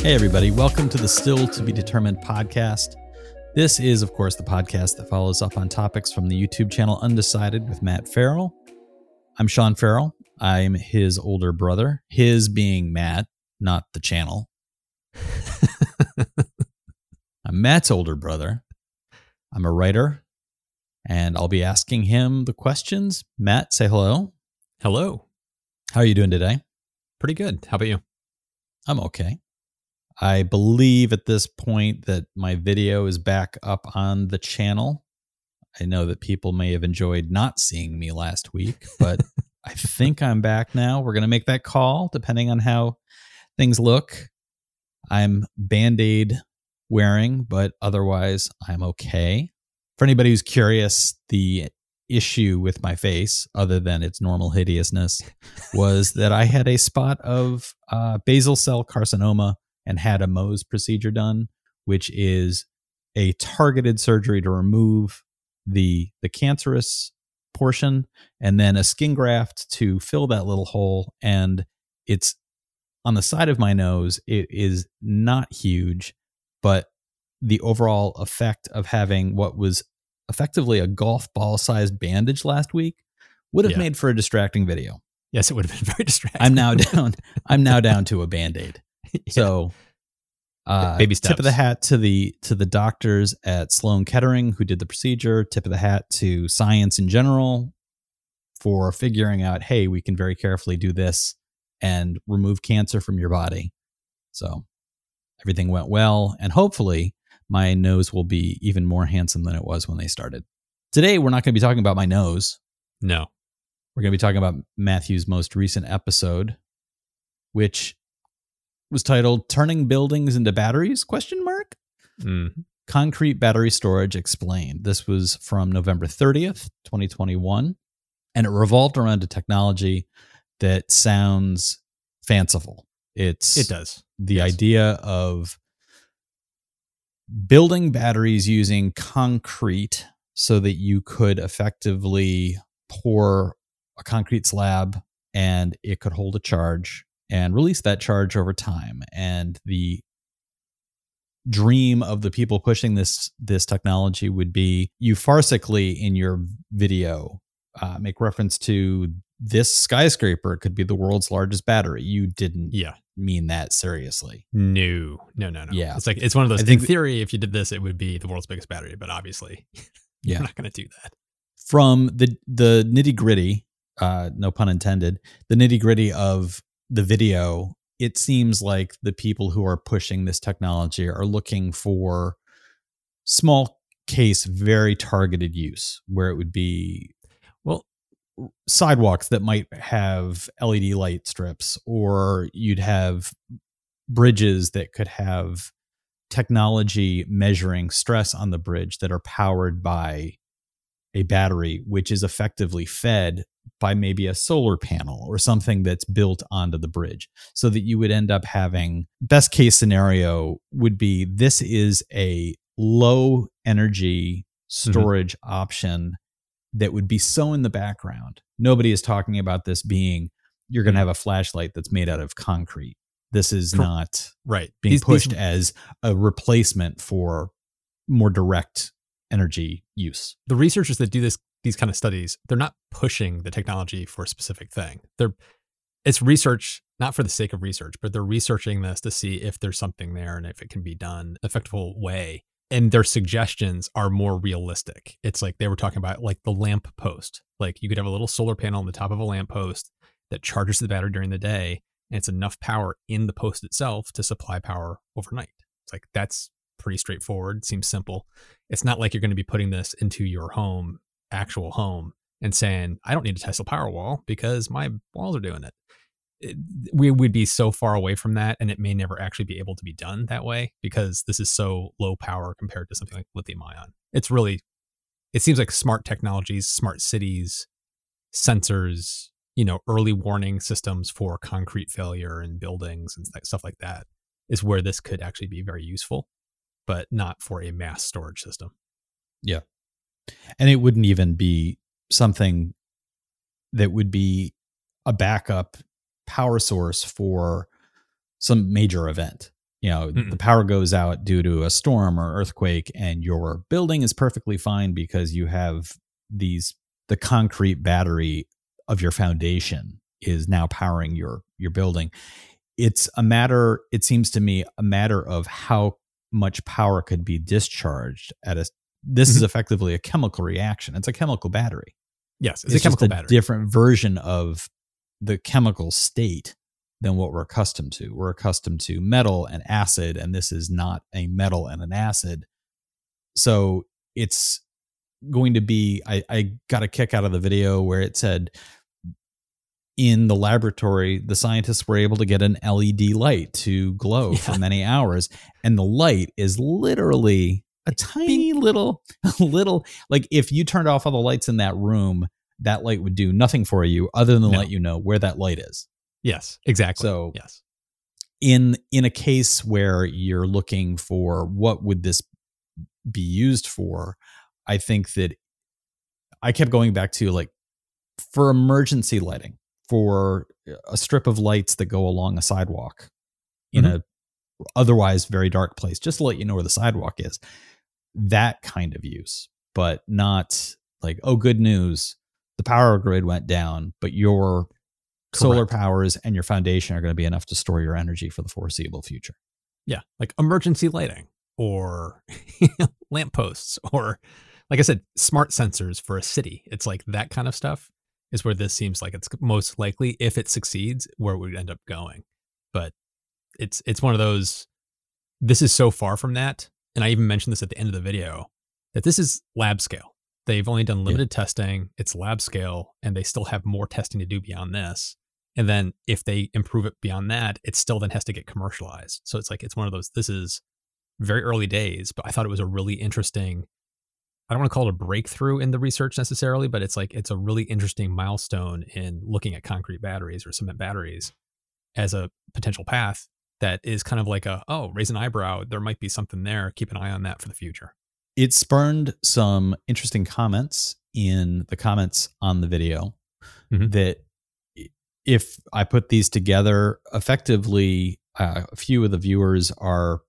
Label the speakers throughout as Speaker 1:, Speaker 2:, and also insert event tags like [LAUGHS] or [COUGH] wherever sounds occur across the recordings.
Speaker 1: Hey, everybody. Welcome to the Still to Be Determined podcast. This is, of course, the podcast that follows up on topics from the YouTube channel Undecided with Matt Ferrell. I'm Sean Ferrell. I'm his older brother, his being Matt, not the channel. [LAUGHS] I'm Matt's older brother. I'm a writer, and I'll be asking him the questions. Matt, say hello.
Speaker 2: Hello.
Speaker 1: How are you doing today?
Speaker 2: Pretty good. How about you?
Speaker 1: I'm okay. I believe at this point that my video is back up on the channel. I know that people may have enjoyed not seeing me last week, but I think [LAUGHS] I'm back now. We're going to make that call depending on how things look. I'm band aid wearing, but otherwise I'm okay. For anybody who's curious, the issue with my face, other than its normal hideousness, was that I had a spot of uh, basal cell carcinoma and had a Mohs procedure done, which is a targeted surgery to remove the the cancerous portion and then a skin graft to fill that little hole and it's on the side of my nose it is not huge but the overall effect of having what was effectively a golf ball sized bandage last week would have
Speaker 2: Yeah.
Speaker 1: made for a distracting video
Speaker 2: Yes, it would have been [LAUGHS] very distracting.
Speaker 1: i'm now down i'm now down to a band-aid [LAUGHS]
Speaker 2: Yeah.
Speaker 1: so uh,
Speaker 2: Baby
Speaker 1: Tip of the hat to the to the doctors at Sloan Kettering who did the procedure. Tip of the hat to science in general for figuring out, hey, we can very carefully do this and remove cancer from your body. So everything went well, and hopefully my nose will be even more handsome than it was when they started. Today we're not going to be talking about my nose.
Speaker 2: no.
Speaker 1: We're going to be talking about Matthew's most recent episode, which was titled "Turning Buildings into Batteries?" Question mark.
Speaker 2: Mm.
Speaker 1: Concrete battery storage explained. This was from November 30th, 2021, and it revolved around a technology that sounds fanciful. It's
Speaker 2: It does.
Speaker 1: the
Speaker 2: yes.
Speaker 1: idea of building batteries using concrete so that you could effectively pour a concrete slab and it could hold a charge and release that charge over time and the dream of the people pushing this this technology would be you farcically in your video uh, make reference to this skyscraper could be the world's largest battery you didn't
Speaker 2: Yeah.
Speaker 1: mean that seriously
Speaker 2: No. No, no, no.
Speaker 1: Yeah.
Speaker 2: It's like it's one of those
Speaker 1: I
Speaker 2: in
Speaker 1: think-
Speaker 2: theory, if you did this, it would be the world's biggest battery, but obviously [LAUGHS]
Speaker 1: Yeah.
Speaker 2: you're not gonna do that.
Speaker 1: from the the nitty gritty, uh, no pun intended, the nitty gritty of the video, it seems like the people who are pushing this technology are looking for small case, very targeted use, where it would be
Speaker 2: Well,
Speaker 1: sidewalks that might have LED light strips, or you'd have bridges that could have technology measuring stress on the bridge that are powered by a battery, which is effectively fed by maybe a solar panel or something that's built onto the bridge. So that you would end up having, best case scenario would be this is a low energy mm-hmm. storage option that would be so in the background. Nobody is talking about this being you're going to mm-hmm. have a flashlight that's made out of concrete. This is not
Speaker 2: right.
Speaker 1: being
Speaker 2: These- these-
Speaker 1: pushed as a replacement for more direct energy use.
Speaker 2: the researchers that do this these kind of studies, they're not pushing the technology for a specific thing. They're it's research not for the sake of research, but they're researching this to see if there's something there and if it can be done effective way. And their suggestions are more realistic. It's like they were talking about like the lamp post. Like you could have a little solar panel on the top of a lamp post that charges the battery during the day, and it's enough power in the post itself to supply power overnight. It's like that's pretty straightforward. Seems simple. It's not like you're going to be putting this into your home, actual home, and saying, I don't need a Tesla Powerwall because my walls are doing it. it. We would be so far away from that, and it may never actually be able to be done that way because this is so low power compared to something like lithium ion. It's really, it seems like smart technologies, smart cities, sensors, you know, early warning systems for concrete failure in buildings and stuff like that is where this could actually be very useful, but not for a mass storage system. Yeah.
Speaker 1: And it wouldn't even be something that would be a backup power source for some major event. You know,
Speaker 2: Mm-mm.
Speaker 1: the power goes out due to a storm or earthquake, and your building is perfectly fine because you have these the concrete battery of your foundation is now powering your your building. It's a matter, it seems to me, a matter of how much power could be discharged at a this is
Speaker 2: Mhm.
Speaker 1: effectively a chemical reaction. It's a chemical battery
Speaker 2: Yes, it's,
Speaker 1: it's,
Speaker 2: a chemical
Speaker 1: just a
Speaker 2: battery.
Speaker 1: different version of the chemical state than what we're accustomed to. We're accustomed to metal and acid, and this is not a metal and an acid. So it's going to be. I, I got a kick out of the video where it said in the laboratory, the scientists were able to get an LED light to glow
Speaker 2: Yeah.
Speaker 1: for many hours, and the light is literally a tiny little, [LAUGHS] little like if you turned off all the lights in that room, that light would do nothing for you other than
Speaker 2: No.
Speaker 1: let you know where that light is.
Speaker 2: yes, exactly.
Speaker 1: So-
Speaker 2: yes,
Speaker 1: In in a case where you're looking for what would this be used for, I think that I kept going back to like for emergency lighting, for uh, a strip of lights that go along a sidewalk in mm-hmm. a otherwise very dark place, just to let you know where the sidewalk is. That kind of use, but not like, oh, good news, the power grid went down, but your solar powers and your foundation are going to be enough to store your energy for the foreseeable future.
Speaker 2: yeah, like emergency lighting or [LAUGHS] lampposts or, like I said, smart sensors for a city. It's like that kind of stuff is where this seems like it's most likely, if it succeeds, where it would end up going. But it's it's one of those. This is so far from that, and I even mentioned this at the end of the video that this is lab scale. They've only done limited testing. It's lab scale, and they still have more testing to do beyond this. And then if they improve it beyond that, it still then has to get commercialized. So it's like it's one of those. This is very early days, but I thought it was a really interesting. I don't want to call it a breakthrough in the research necessarily, but it's like it's a really interesting milestone in looking at concrete batteries or cement batteries as a potential path that is kind of like a oh raise an eyebrow there might be something there keep an eye on that for the future
Speaker 1: It spurned some interesting comments in the comments on the video
Speaker 2: Mhm.
Speaker 1: that if I put these together effectively, uh, a few of the viewers are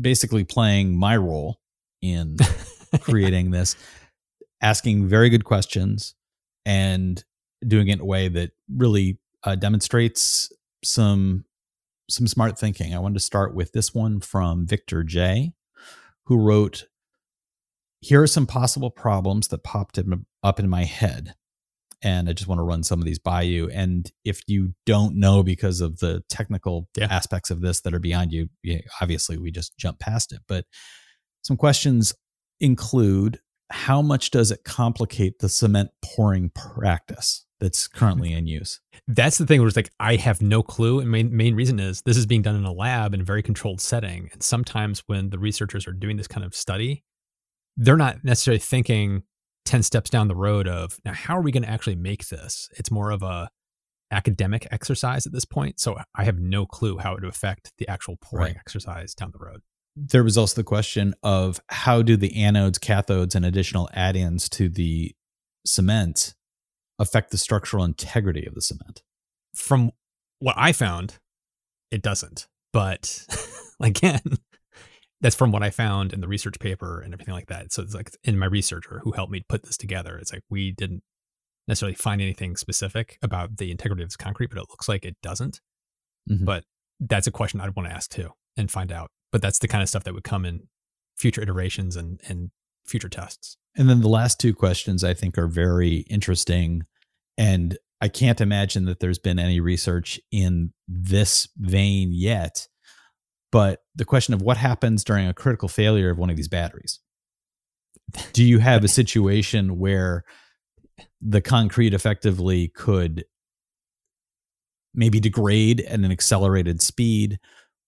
Speaker 1: basically playing my role in [LAUGHS] creating this, asking very good questions and doing it in a way that really uh, demonstrates some some smart thinking. I wanted to start with this one from Victor J, who wrote, "Here are some possible problems that popped in, up in my head." And I just want to run some of these by you. And if you don't know because of the technical
Speaker 2: Yeah.
Speaker 1: aspects of this that are beyond you, obviously we just jump past it. But some questions include how much does it complicate the cement pouring practice that's currently in use?
Speaker 2: that's the thing where it's like i have no clue. And main, main reason is this is being done in a lab in a very controlled setting. And sometimes when the researchers are doing this kind of study they're not necessarily thinking 10 steps down the road of now how are we going to actually make this? It's more of a academic exercise at this point. So i have no clue how it would affect the actual pouring
Speaker 1: Right.
Speaker 2: exercise down the road
Speaker 1: There was also the question of how do the anodes, cathodes, and additional add ins to the cement affect the structural integrity of the cement?
Speaker 2: from what I found, it doesn't. But [LAUGHS] again, that's from what I found in the research paper and everything like that. So it's like in my researcher who helped me put this together, it's like we didn't necessarily find anything specific about the integrity of this concrete, but it looks like it doesn't.
Speaker 1: Mhm.
Speaker 2: But that's a question I'd want to ask too and find out. But that's the kind of stuff that would come in future iterations and and future tests.
Speaker 1: And then the last two questions I think are very interesting. And I can't imagine that there's been any research in this vein yet. But the question of what happens during a critical failure of one of these batteries? Do you have a situation where the concrete effectively could maybe degrade at an accelerated speed?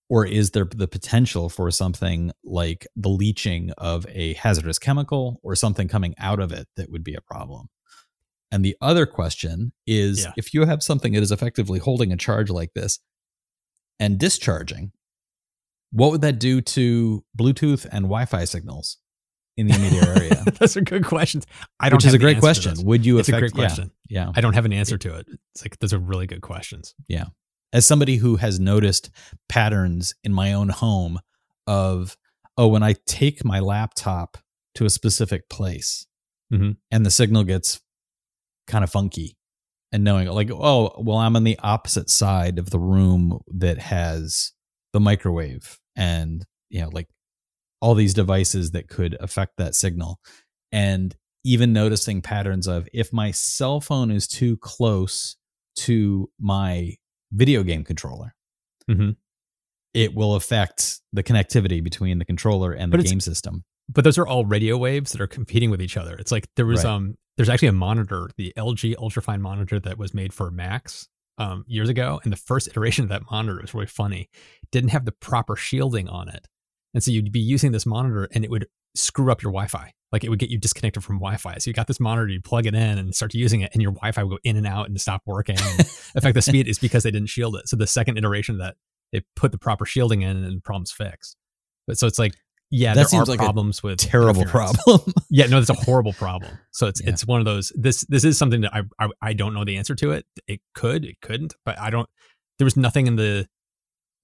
Speaker 1: Or is there the potential for something like the leaching of a hazardous chemical or something coming out of it that would be a problem? And the other question is
Speaker 2: Yeah.
Speaker 1: if you have something that is effectively holding a charge like this and discharging, what would that do to Bluetooth and Wi Fi signals in the immediate area? [LAUGHS]
Speaker 2: Those are good questions. I don't
Speaker 1: Which is a great question. Would you
Speaker 2: It's a
Speaker 1: affect
Speaker 2: great question.
Speaker 1: Yeah, yeah.
Speaker 2: I don't have an answer to it. It's like those are really good questions.
Speaker 1: As somebody who has noticed patterns in my own home of, oh, when I take my laptop to a specific place
Speaker 2: Mhm.
Speaker 1: and the signal gets kind of funky, and knowing like, oh, well, I'm on the opposite side of the room that has the microwave and, you know, like all these devices that could affect that signal. And even noticing patterns of if my cell phone is too close to my video game controller,
Speaker 2: Mhm.
Speaker 1: it will affect the connectivity between the controller and the
Speaker 2: But it's-
Speaker 1: game system.
Speaker 2: but those are all radio waves that are competing with each other. It's like there was
Speaker 1: Right.
Speaker 2: um there's actually a monitor, the LG ultrafine monitor that was made for Macs um years ago, and the first iteration of that monitor was really funny. Didn't have the proper shielding on it, and so you'd be using this monitor, and it would screw up your Wi-Fi. Like it would get you disconnected from Wi-Fi. So you got this monitor, you plug it in and start using it, and your Wi-Fi would go in and out and stop working. And [LAUGHS] affect the speed is because they didn't shield it. So the second iteration of that, they put the proper shielding in, and the problem's fixed. But so it's like, yeah,
Speaker 1: That
Speaker 2: there are
Speaker 1: like a
Speaker 2: problems with
Speaker 1: Terrible problem. [LAUGHS]
Speaker 2: Yeah, no, that's a horrible problem. So it's
Speaker 1: Yeah.
Speaker 2: it's one of those. This this is something that I, I I don't know the answer to it. It could, it couldn't, but I don't. There was nothing in the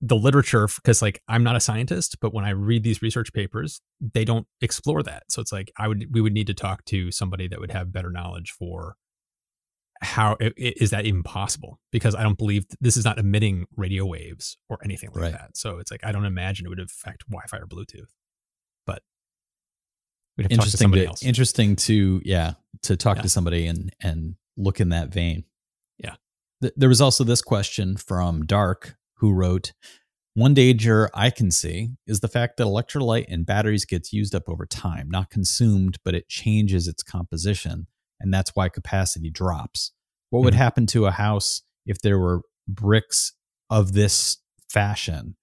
Speaker 2: the literature because like I'm not a scientist, but when I read these research papers, they don't explore that. So it's like I would we would need to talk to somebody that would have better knowledge for how is that even possible? Because I don't believe this is not emitting radio waves or anything like
Speaker 1: Right.
Speaker 2: that. So it's like I don't imagine it would affect Wi-Fi or Bluetooth. But we'd have to talk to
Speaker 1: interesting
Speaker 2: somebody
Speaker 1: to,
Speaker 2: else.
Speaker 1: interesting to yeah to talk
Speaker 2: Yeah.
Speaker 1: to somebody and and look in that vein
Speaker 2: Yeah.
Speaker 1: Th- there was also this question from dark who wrote one danger i can see is the fact that electrolyte in batteries gets used up over time not consumed but it changes its composition and that's why capacity drops what would
Speaker 2: Mhm.
Speaker 1: happen to a house if there were bricks of this fashion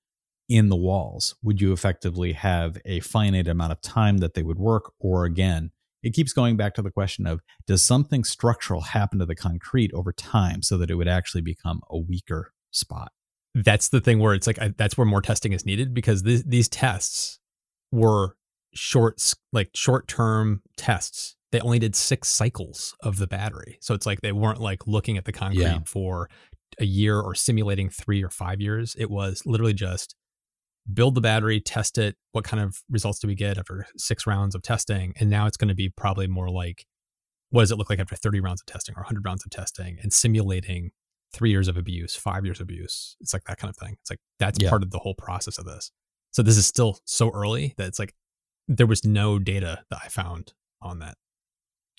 Speaker 1: in the walls, would you effectively have a finite amount of time that they would work? Or again, it keeps going back to the question of does something structural happen to the concrete over time so that it would actually become a weaker spot?
Speaker 2: That's the thing where it's like I, that's where more testing is needed because these these tests were short like short term tests. They only did six cycles of the battery. So it's like they weren't like looking at the concrete
Speaker 1: Yeah.
Speaker 2: for a year or simulating three or five years. It was literally just build the battery test it what kind of results do we get after six rounds of testing? And now it's going to be probably more like what does it look like after 30 rounds of testing or 100 rounds of testing and simulating three years of abuse, five years of abuse. It's like that kind of thing. It's like that's
Speaker 1: Yeah.
Speaker 2: part of the whole process of this. So this is still so early that it's like there was no data that I found on that.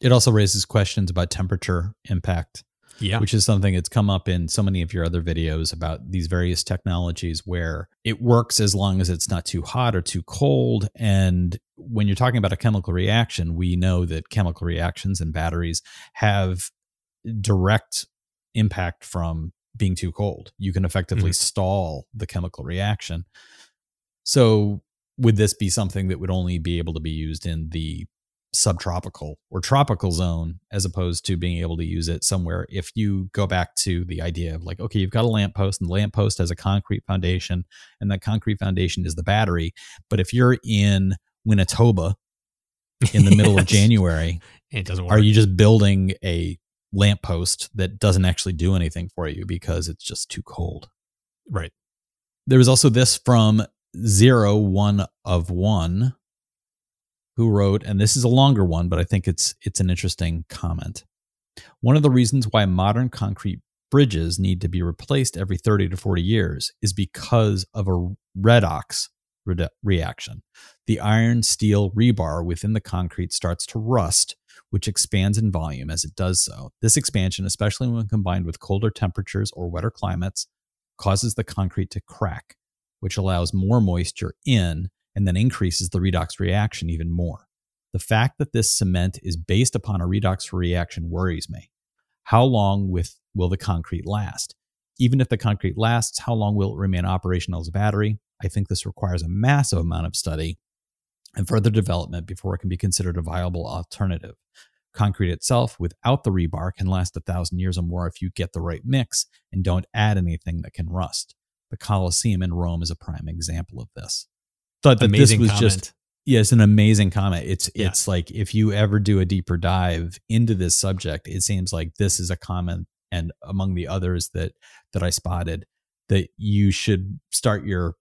Speaker 1: It also raises questions about temperature impact,
Speaker 2: Yeah.
Speaker 1: which is something that's come up in so many of your other videos about these various technologies where it works as long as it's not too hot or too cold. And when you're talking about a chemical reaction, we know that chemical reactions and batteries have direct impact from being too cold. You can effectively mm-hmm. stall the chemical reaction. So, would this be something that would only be able to be used in the subtropical or tropical zone as opposed to being able to use it somewhere if you go back to the idea of like okay you've got a lamppost and the lamppost has a concrete foundation and that concrete foundation is the battery but if you're in Winnetoba in the middle of [LAUGHS] January
Speaker 2: it doesn't work.
Speaker 1: are you just building a lamppost that doesn't actually do anything for you because it's just too cold.
Speaker 2: Right?
Speaker 1: there was also this from zero one of one who wrote and this is a longer one but i think it's it's an interesting comment. One of the reasons why modern concrete bridges need to be replaced every 30 to 40 years is because of a redox re- reaction. The iron steel rebar within the concrete starts to rust which expands in volume as it does so this expansion especially when combined with colder temperatures or wetter climates causes the concrete to crack, which allows more moisture in and then increases the redox reaction even more. The fact that this cement is based upon a redox reaction worries me. How long with, will the concrete last? Even if the concrete lasts, how long will it remain operational as a battery? I think this requires a massive amount of study and further development before it can be considered a viable alternative. Concrete itself, without the rebar, can last a thousand years or more if you get the right mix and don't add anything that can rust. The Colosseum in Rome is a prime example of this. Thought that
Speaker 2: Amazing
Speaker 1: this was
Speaker 2: comment.
Speaker 1: just yeah, it's an amazing comment. It's
Speaker 2: Yeah.
Speaker 1: it's like if you ever do a deeper dive into this subject, it seems like this is a comment and among the others that that I spotted that you should start your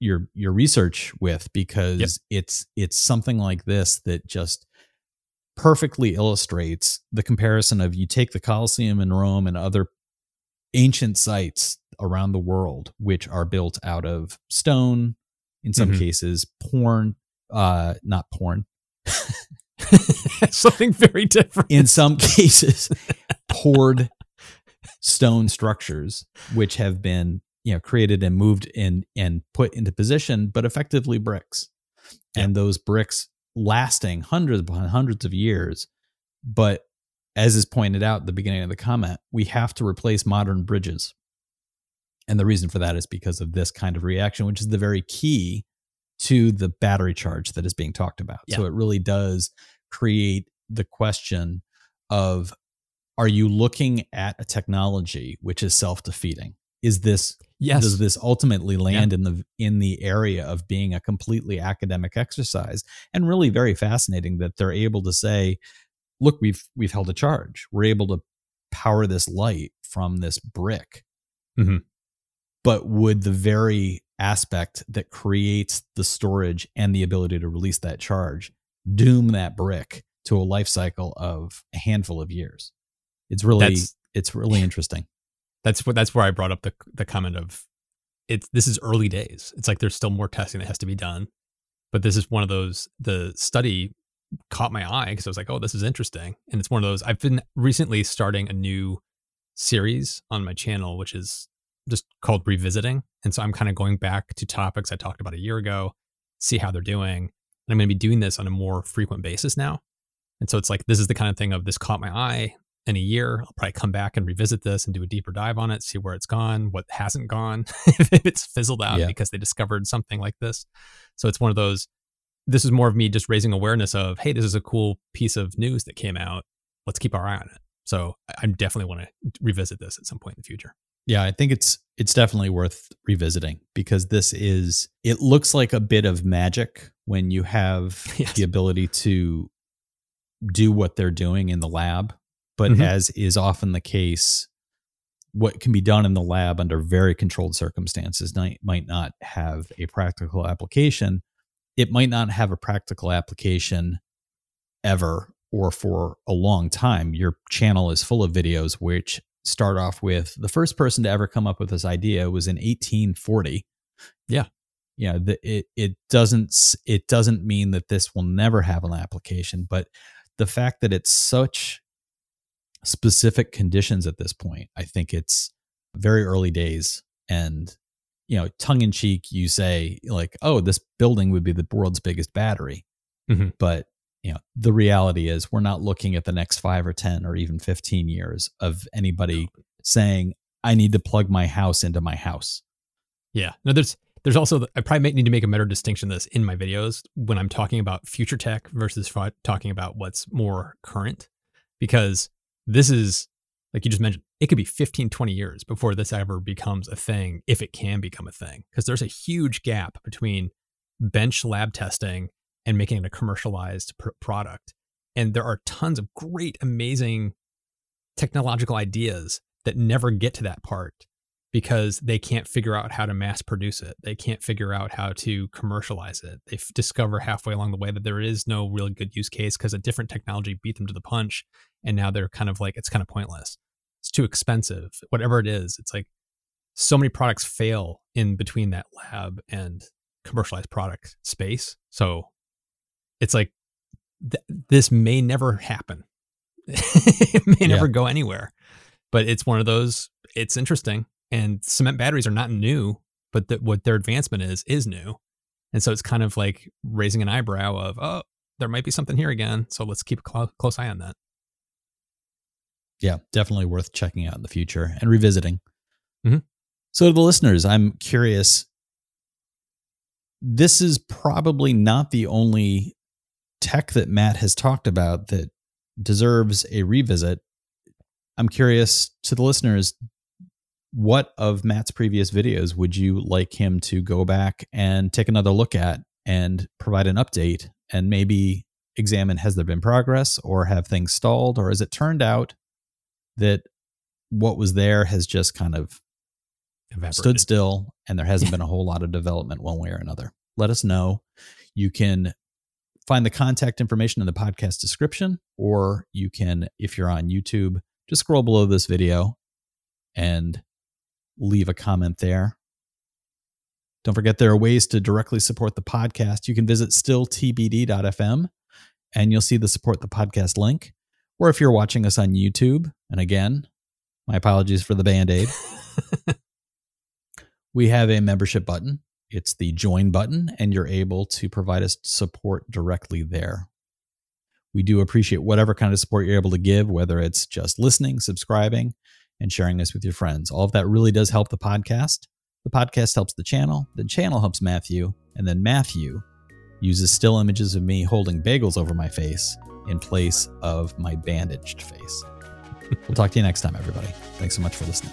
Speaker 1: your your research with because
Speaker 2: Yep.
Speaker 1: it's it's something like this that just perfectly illustrates the comparison of you take the Colosseum in Rome and other ancient sites around the world which are built out of stone in some
Speaker 2: Mhm.
Speaker 1: cases porn uh not porn [LAUGHS] [LAUGHS]
Speaker 2: Something very different.
Speaker 1: in some cases [LAUGHS] poured stone structures which have been you know created and moved in and put into position but effectively bricks. And those bricks lasting hundreds upon hundreds of years. But as is pointed out at the beginning of the comment we have to replace modern bridges. And the reason for that is because of this kind of reaction which is the very key to the battery charge that is being talked about. So it really does create the question of are you looking at a technology which is self-defeating? Is this
Speaker 2: yes.
Speaker 1: does this ultimately land in the in the area of being a completely academic exercise? And really very fascinating that they're able to say look we've we've held a charge. We're able to power this light from this brick.
Speaker 2: Mhm.
Speaker 1: but would the very aspect that creates the storage and the ability to release that charge doom that brick to a life cycle of a handful of years? It's really
Speaker 2: That's-
Speaker 1: it's really [LAUGHS] interesting
Speaker 2: that's what that's where I brought up the the comment of it's this is early days. It's like there's still more testing that has to be done, but this is one of those. The study caught my eye because I was like, oh, this is interesting, and it's one of those. I've been recently starting a new series on my channel, which is just called revisiting, and so I'm kind of going back to topics I talked about a year ago, see how they're doing, and I'm going to be doing this on a more frequent basis now. And so it's like this is the kind of thing of this caught my eye in a year. I'll probably come back and revisit this and do a deeper dive on it, see where it's gone, what hasn't gone, [LAUGHS] if it's fizzled out
Speaker 1: Yeah.
Speaker 2: because they discovered something like this. So it's one of those. This is more of me just raising awareness of, hey, this is a cool piece of news that came out. Let's keep our eye on it. So I definitely want to revisit this at some point in the future.
Speaker 1: Yeah, I think it's it's definitely worth revisiting because this is it looks like a bit of magic when you have [LAUGHS]
Speaker 2: Yes.
Speaker 1: the ability to do what they're doing in the lab, but
Speaker 2: Mhm.
Speaker 1: as is often the case what can be done in the lab under very controlled circumstances might, might not have a practical application. It might not have a practical application ever or for a long time. Your channel is full of videos which start off with the first person to ever come up with this idea was in 1840.
Speaker 2: Yeah.
Speaker 1: Yeah, the, it it doesn't it doesn't mean that this will never have an application, but the fact that it's such specific conditions at this point, I think it's very early days and you know, tongue in cheek, you say like, "Oh, this building would be the world's biggest battery,"
Speaker 2: Mhm.
Speaker 1: but you know, the reality is we're not looking at the next five or ten or even fifteen years of anybody saying, "I need to plug my house into my house."
Speaker 2: Yeah. No, there's there's also I probably need to make a better distinction of this in my videos when I'm talking about future tech versus talking about what's more current because this is like you just mentioned it could be 15 20 years before this ever becomes a thing if it can become a thing because there's a huge gap between bench lab testing and making it a commercialized pr- product and there are tons of great amazing technological ideas that never get to that part because they can't figure out how to mass produce it. They can't figure out how to commercialize it. They f- discover halfway along the way that there is no real good use case because a different technology beat them to the punch. And now they're kind of like, it's kind of pointless. It's too expensive. Whatever it is, it's like so many products fail in between that lab and commercialized product space. So it's like th- this may never happen. [LAUGHS] it may
Speaker 1: Yeah.
Speaker 2: never go anywhere. But it's one of those, it's interesting. And cement batteries are not new, but th- what their advancement is, is new. And so it's kind of like raising an eyebrow of, oh, there might be something here again. So let's keep a clo- close eye on that.
Speaker 1: Yeah, definitely worth checking out in the future and revisiting.
Speaker 2: Mhm.
Speaker 1: So, to the listeners, I'm curious. This is probably not the only tech that Matt has talked about that deserves a revisit. I'm curious to the listeners what of Matt's previous videos would you like him to go back and take another look at and provide an update and maybe examine has there been progress or have things stalled or has it turned out that what was there has just kind of
Speaker 2: Evaporated.
Speaker 1: stood still and there hasn't been a whole lot of development one way or another. Let us know. You can find the contact information in the podcast description, or you can, if you're on YouTube, just scroll below this video and leave a comment there. Don't forget there are ways to directly support the podcast. You can visit stilltbd.fm and you'll see the support the podcast link. Or if you're watching us on YouTube, and again, my apologies for the band aid, [LAUGHS] we have a membership button. It's the join button, and you're able to provide us support directly there. We do appreciate whatever kind of support you're able to give, whether it's just listening, subscribing, and sharing this with your friends. All of that really does help the podcast. The podcast helps the channel, the channel helps Matthew, and then Matthew uses still images of me holding bagels over my face in place of my bandaged face. [LAUGHS] we'll talk to you next time, everybody. Thanks so much for listening.